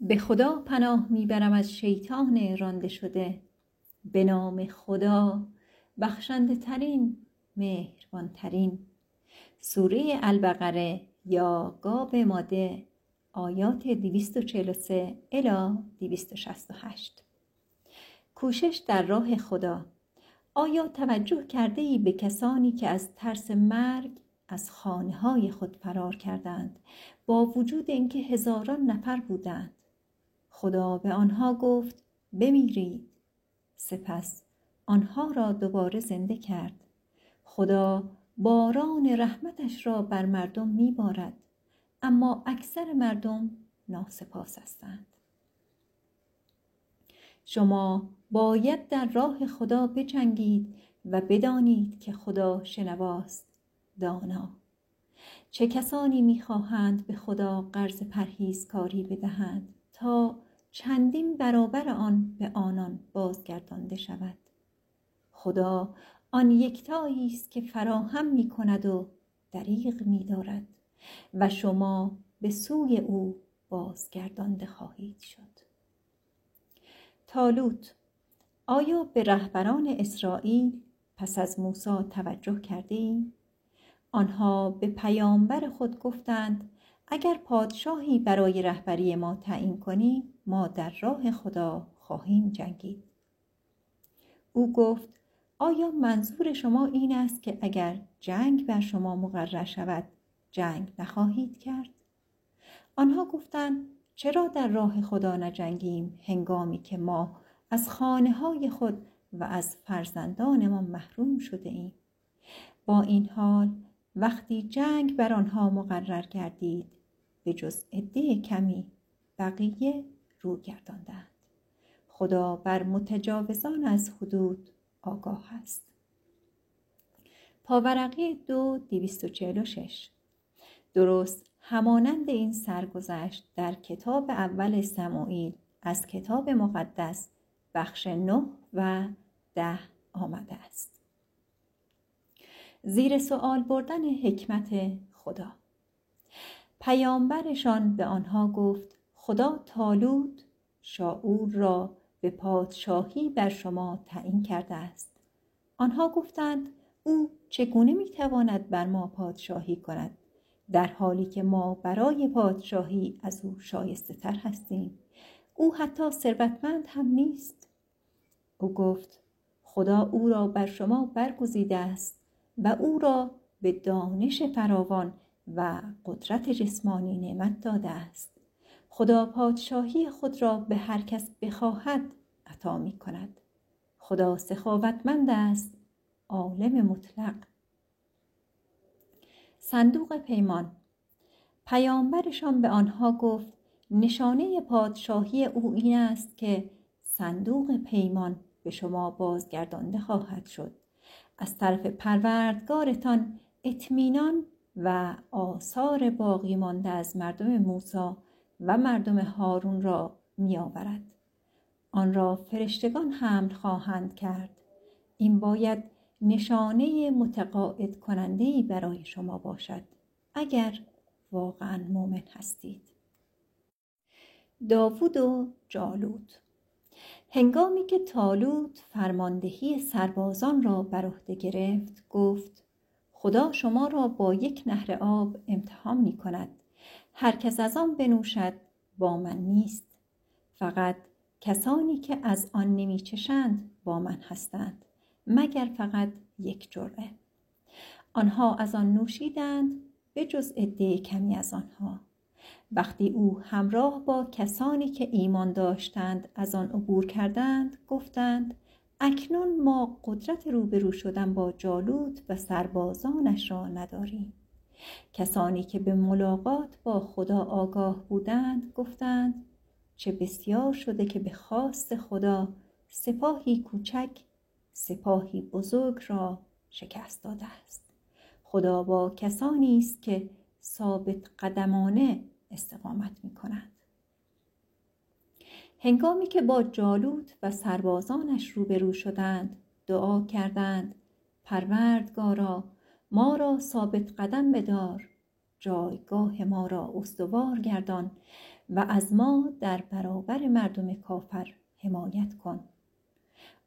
به خدا پناه می‌برم از شیطان رانده شده. به نام خدا بخشنده ترین مهربان ترین سوره البقره یا گاب ماده آیات 243 الی 268 کوشش در راه خدا. آیا توجه کرده ای به کسانی که از ترس مرگ از خانه های خود فرار کردند؟ با وجود اینکه هزاران نفر بودند. خدا به آنها گفت بمیرید. سپس آنها را دوباره زنده کرد. خدا باران رحمتش را بر مردم میبارد اما اکثر مردم ناسپاس هستند. شما باید در راه خدا بجنگید و بدانید که خدا شنواست دانا. چه کسانی می‌خواهند به خدا قرض پرهیزکاری بدهند تا چندین برابر آن به آنان بازگردانده شود خدا آن یکتایی است که فراهم می کند و دریغ می دارد و شما به سوی او بازگردانده خواهید شد تالوت آیا به رهبران اسرائیل پس از موسی توجه کرده؟ آنها به پیامبر خود گفتند اگر پادشاهی برای رهبری ما تعیین کنی ما در راه خدا خواهیم جنگید. او گفت آیا منظور شما این است که اگر جنگ بر شما مقرر شود جنگ نخواهید کرد؟ آنها گفتند چرا در راه خدا نجنگیم هنگامی که ما از خانه های خود و از فرزندانمان محروم شده ایم با این حال وقتی جنگ بر آنها مقرر گردید به جز عده کمی بقیه رو گرداندند خدا بر متجاوزان از حدود آگاه است. پاورقی دو دیویست و چهل شش. درست همانند این سرگذشت در کتاب اول سموئیل از کتاب مقدس بخش نه و ده آمده است. زیر سوال بردن حکمت خدا. پیامبرشان به آنها گفت خدا تالود شاعور را به پادشاهی بر شما تعیین کرده است. آنها گفتند او چگونه می‌تواند بر ما پادشاهی کند؟ در حالی که ما برای پادشاهی از او شایسته تر هستیم. او حتی ثروتمند هم نیست. او گفت خدا او را بر شما برگزیده است و او را به دانش فراوان و قدرت جسمانی نعمت داده است. خدا پادشاهی خود را به هر کس بخواهد عطا می کند خدا سخاوتمند است عالم مطلق. صندوق پیمان. پیامبرشان به آنها گفت نشانه پادشاهی او این است که صندوق پیمان به شما بازگردانده خواهد شد. از طرف پروردگارتان اطمینان و آثار باقی مانده از مردم موسی و مردم هارون را می آورد. آن را فرشتگان حمل خواهند کرد. این باید نشانه متقاعد کننده برای شما باشد اگر واقعا مؤمن هستید. داوود و جالود هنگامی که تالوت فرماندهی سربازان را بر عهده گرفت گفت خدا شما را با یک نهر آب امتحان می کند هر کس از آن بنوشد با من نیست. فقط کسانی که از آن نمی چشند با من هستند مگر فقط یک جرعه. آنها از آن نوشیدند به جز عده کمی از آنها. وقتی او همراه با کسانی که ایمان داشتند از آن عبور کردند گفتند اکنون ما قدرت روبرو شدن با جالوت و سربازانش را نداریم. کسانی که به ملاقات با خدا آگاه بودند گفتند چه بسیار شده که به خواست خدا سپاهی کوچک سپاهی بزرگ را شکست داده است خدا با کسانی است که ثابت قدمانه استقامت می کنند. هنگامی که با جالوت و سربازانش روبرو شدند دعا کردند پروردگارا ما را ثابت قدم بدار جایگاه ما را استوار گردان و از ما در برابر مردم کافر حمایت کن.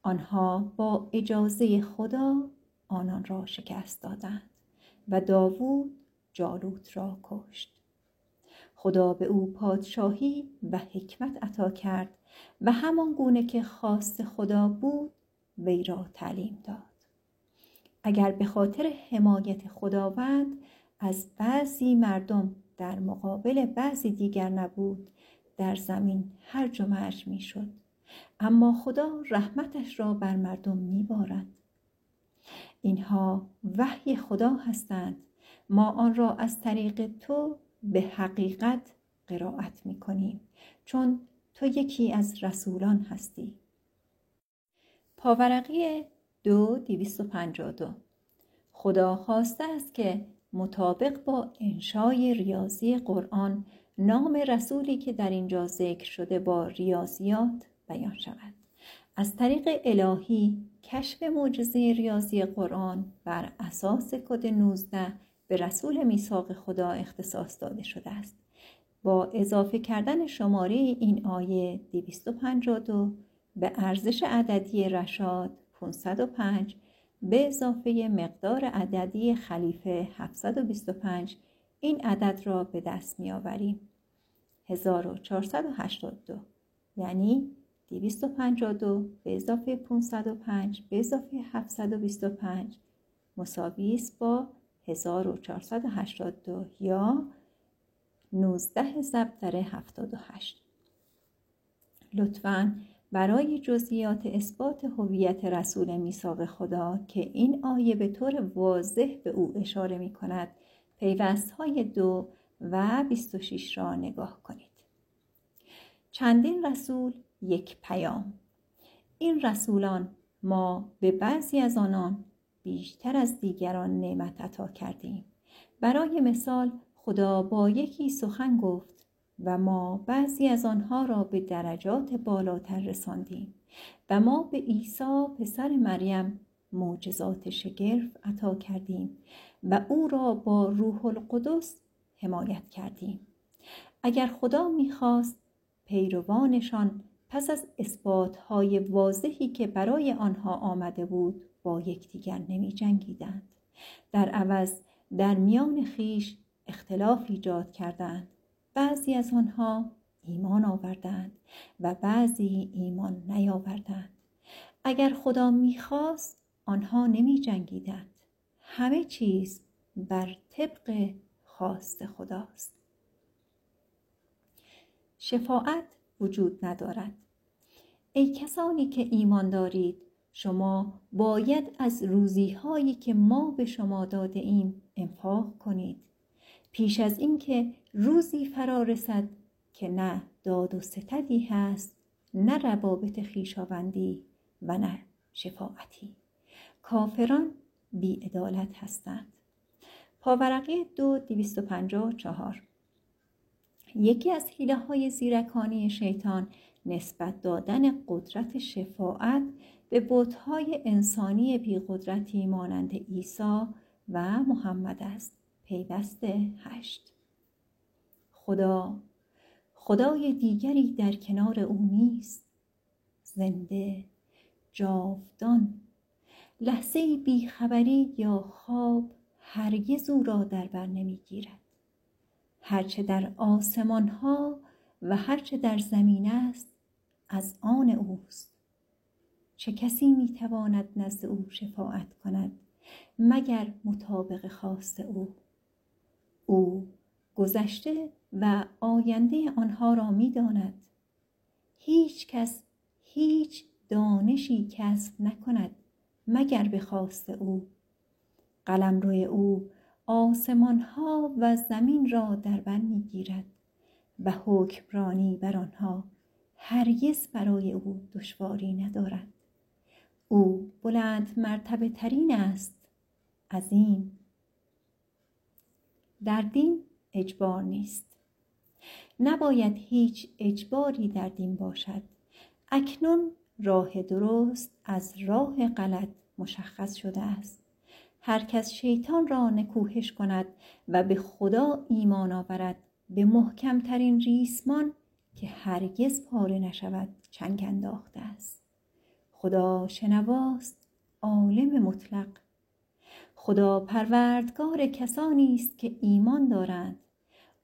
آنها با اجازه خدا آنان را شکست دادند و داوود جالوت را کشت. خدا به او پادشاهی و حکمت عطا کرد و همان گونه که خواست خدا بود وی را تعلیم داد. اگر به خاطر حمایت خداوند از بعضی مردم در مقابل بعضی دیگر نبود در زمین هر و مرج می شد اما خدا رحمتش را بر مردم می بارد. اینها وحی خدا هستند. ما آن را از طریق تو به حقیقت قرائت می کنیم چون تو یکی از رسولان هستی. پاورقی دو دیویست و دو. خدا خواسته است که مطابق با انشای ریاضی قرآن نام رسولی که در اینجا ذکر شده با ریاضیات بیان شود. از طریق الهی کشف معجزه ریاضی قرآن بر اساس کد 19 به رسول میثاق خدا اختصاص داده شده است. با اضافه کردن شماره این آیه 252 به ارزش عددی رشاد 505 به اضافه مقدار عددی خلیفه 725 این عدد را به دست می آوریم 1482 یعنی 252 به اضافه 505 به اضافه 725 مساوی است با 1482 یا 19 ضرب در 78 لطفاً برای جزئیات اثبات هویت رسول میثاق خدا که این آیه به طور واضح به او اشاره می کند پیوست های دو و 26 را نگاه کنید. چندین رسول یک پیام. این رسولان ما به بعضی از آنان بیشتر از دیگران نعمت عطا کردیم. برای مثال خدا با یکی سخن گفت و ما بعضی از آنها را به درجات بالاتر رساندیم و ما به عیسی پسر مریم معجزات شگرف عطا کردیم و او را با روح القدس حمایت کردیم اگر خدا می‌خواست پیروانشان پس از اثباتهای واضحی که برای آنها آمده بود با یکدیگر نمی جنگیدند. در عوض در میان خیش اختلاف ایجاد کردند بعضی از آنها ایمان آوردند و بعضی ایمان نیاوردند. اگر خدا می‌خواست آنها نمی جنگیدند همه چیز بر طبق خواست خداست. شفاعت وجود ندارد. ای کسانی که ایمان دارید شما باید از روزی هایی که ما به شما داده ایم انفاق کنید. پیش از اینکه روزی فرا رسد که نه داد و ستدی هست نه روابط خیشاوندی و نه شفاعتی. کافران ادالت هستند. پاورقی دو دیویست و چهار. یکی از حیله های زیرکانی شیطان نسبت دادن قدرت شفاعت به بودهای انسانی بیقدرتی مانند عیسی و محمد است. پیوست هشت. خدا. خدای دیگری در کنار او نیست. زنده جاودان. لحظه بیخبری یا خواب هرگز او را در بر نمی‌گیرد. هرچه در آسمان ها و هرچه در زمین است از آن اوست. چه کسی می‌تواند نزد او شفاعت کند مگر مطابق خواست او؟ او گذشته و آینده آنها را می‌داند. هیچ کس هیچ دانشی کسب نکند مگر به خواست او. روی او آسمان ها و زمین را در بر می‌گیرد و حکمرانی بر آنها هرگز برای او دشواری ندارد. او بلند مرتبه ترین است. عظیم. در دین اجبار نیست. نباید هیچ اجباری در دین باشد. اکنون راه درست از راه غلط مشخص شده است. هر کس شیطان را نکوهش کند و به خدا ایمان آورد به محکمترین ریسمان که هرگز پاره نشود چنگ انداخته است. خدا شنواست عالم مطلق. خدا پروردگار کسانی است که ایمان دارند.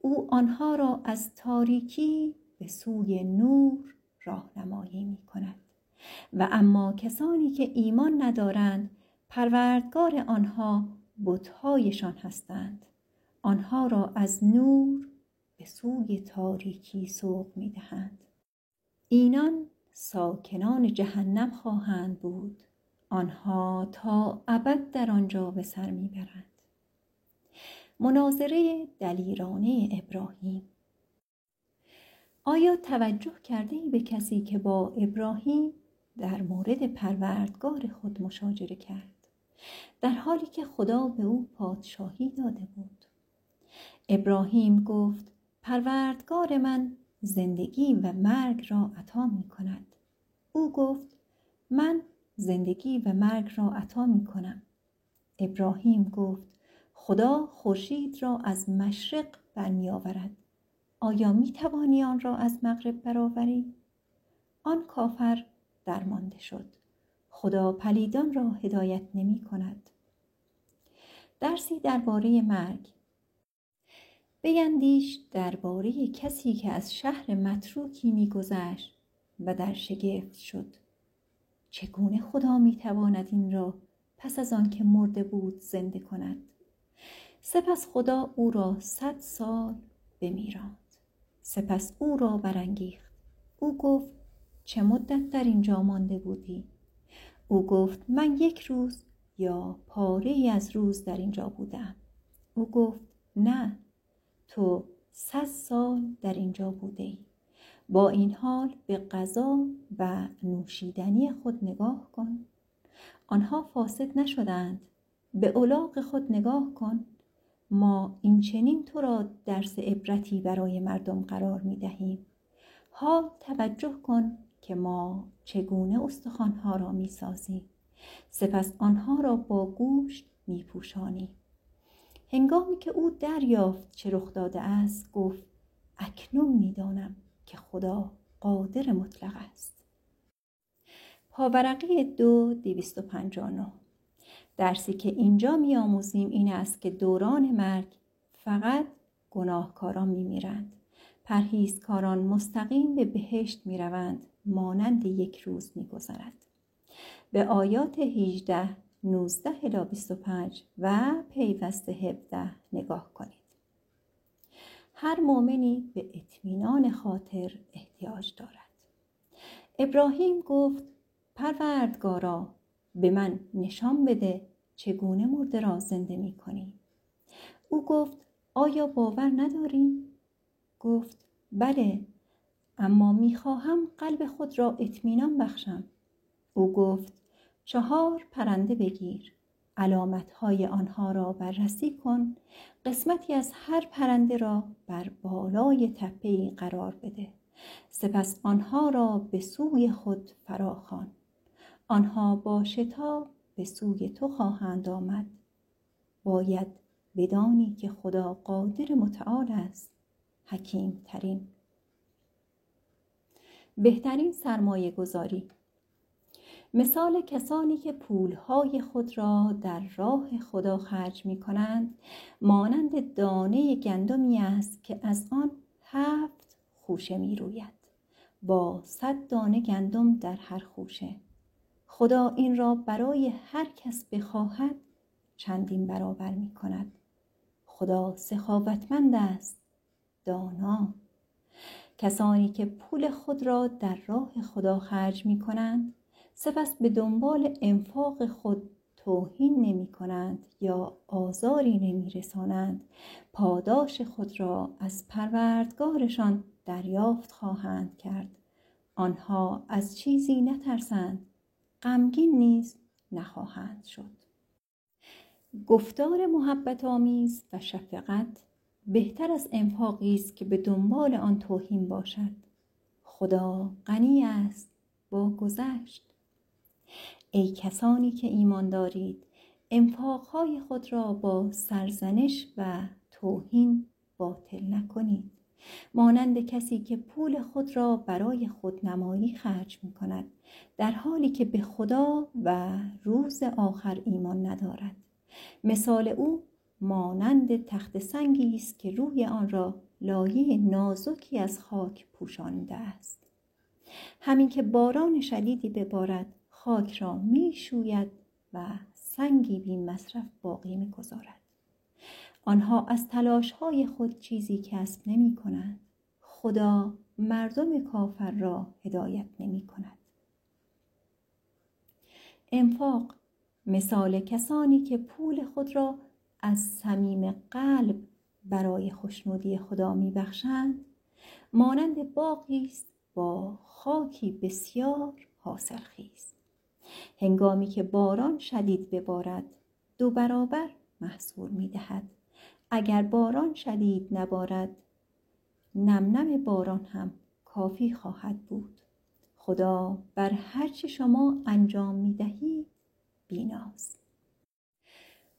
او آنها را از تاریکی به سوی نور راهنمایی می کند و اما کسانی که ایمان ندارند پروردگار آنها بتهایشان هستند. آنها را از نور به سوی تاریکی سوق می دهند. اینان ساکنان جهنم خواهند بود. آنها تا ابد در آنجا به سر می‌برند. مناظره دلیرانه ابراهیم. آیا توجه کرده ای به کسی که با ابراهیم در مورد پروردگار خود مشاجره کرد؟ در حالی که خدا به او پادشاهی داده بود. ابراهیم گفت پروردگار من زندگی و مرگ را عطا می کند او گفت من زندگی و مرگ را عطا می کنم ابراهیم گفت خدا خورشید را از مشرق برمی آورد آیا می توانی آن را از مغرب برآوری؟ آن کافر درمانده شد. خدا پلیدان را هدایت نمی کند درسی درباره مرگ. بیندیش درباره کسی که از شهر متروکی میگذشت و در شگفت شد. چگونه خدا می‌تواند این را پس از آن که مرده بود زنده کند؟ سپس خدا او را صد سال بمیراند سپس او را برانگیخت. او گفت چه مدت در اینجا مانده بودی؟ او گفت من یک روز یا پاره ای از روز در اینجا بودم. او گفت نه تو صد سال در اینجا بوده ای. با این حال به غذا و نوشیدنی خود نگاه کن. آنها فاسد نشدند. به اولاق خود نگاه کن. ما این چنین تو را درس عبرتی برای مردم قرار می دهیم. حال توجه کن که ما چگونه استخوانها را می سازیم. سپس آنها را با گوشت می پوشانیم. هنگامی که او دریافت چه رخ داده است گفت اکنون می‌دانم که خدا قادر مطلق است. پاورقی دو دیویست و درسی که اینجا میآموزیم این است که دوران مرگ فقط گناهکاران میمیرند. پرهیزکاران مستقیم به بهشت می‌روند مانند یک روز میگذرد. به آیات 18 19 الی 25 و پیوسته 17 نگاه کنید. هر مؤمنی به اطمینان خاطر احتیاج دارد. ابراهیم گفت پروردگارا به من نشان بده چگونه مرده را زنده می کنی. او گفت آیا باور نداری؟ گفت بله اما می‌خواهم قلب خود را اطمینان بخشم. او گفت چهار پرنده بگیر علامتهای آنها را بررسی کن قسمتی از هر پرنده را بر بالای تپه قرار بده. سپس آنها را به سوی خود فراخوان. آنها با شتاب به سوی تو خواهند آمد. باید بدانی که خدا قادر متعال است حکیم ترین بهترین سرمایه گذاری. مثال کسانی که پولهای خود را در راه خدا خرج می کنند مانند دانه گندمی است که از آن هفت خوشه می روید. با صد دانه گندم در هر خوشه. خدا این را برای هر کس بخواهد چندین برابر می کند. خدا سخاوتمند است دانا. کسانی که پول خود را در راه خدا خرج می کنند سپس به دنبال انفاق خود توهین نمی کنند یا آزاری نمی رسانند. پاداش خود را از پروردگارشان دریافت خواهند کرد. آنها از چیزی نترسند. غمگین نیز نخواهند شد. گفتار محبت آمیز و شفقت بهتر از انفاقی است که به دنبال آن توهین باشد. خدا غنی است با گذشت. ای کسانی که ایمان دارید انفاقهای خود را با سرزنش و توهین باطل نکنید. مانند کسی که پول خود را برای خودنمایی خرج می کند در حالی که به خدا و روز آخر ایمان ندارد. مثال او مانند تخت سنگی است که روی آن را لایه نازکی از خاک پوشانده است. همین که باران شدیدی ببارد خاک را می‌شوید و سنگی بی مصرف باقی می‌گذارد. آنها از تلاش های خود چیزی کسب نمی کنند. خدا مردم کافر را هدایت نمی کند. انفاق مثال کسانی که پول خود را از صمیم قلب برای خوشنودی خدا می بخشند مانند باقی است با خاکی بسیار حاصل خیز هنگامی که باران شدید ببارد دو برابر محصول می دهد اگر باران شدید نبارد نم نم باران هم کافی خواهد بود. خدا بر هرچه شما انجام می دهید بیناست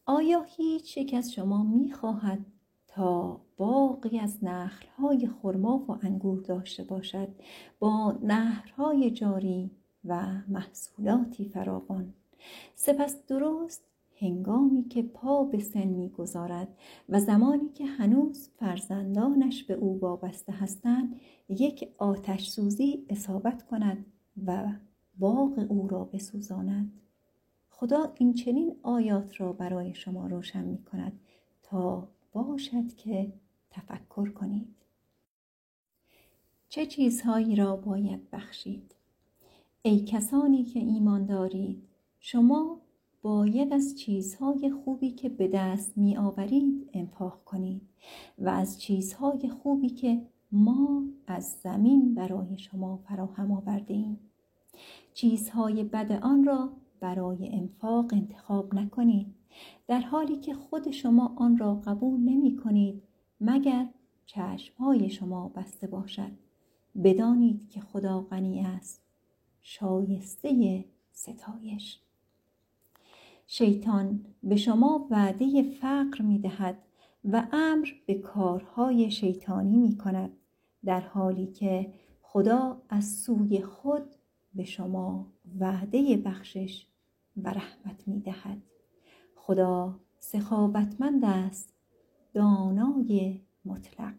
آیا هیچ یک از شما می خواهد تا باقی از نخلهای خرما و انگور داشته باشد با نهرهای جاری و محصولاتی فراوان؟ سپس درست هنگامی که پا به سن می‌گذارد و زمانی که هنوز فرزندانش به او وابسته هستند یک آتش سوزی اصابت کند و باغ او را بسوزاند. خدا این چنین آیات را برای شما روشن می کند تا باشد که تفکر کنید. چه چیزهایی را باید بخشید؟ ای کسانی که ایمان دارید شما باید از چیزهای خوبی که به دست می آورید انفاق کنید و از چیزهای خوبی که ما از زمین برای شما فراهم آورده ایم. چیزهای بد آن را برای انفاق انتخاب نکنید. در حالی که خود شما آن را قبول نمی کنید مگر چشمهای شما بسته باشد. بدانید که خدا غنی است. شایسته ستایش. شیطان به شما وعده فقر می دهد و امر به کارهای شیطانی می کند در حالی که خدا از سوی خود به شما وعده بخشش و رحمت می دهد خدا سخاوتمند است دانای مطلق.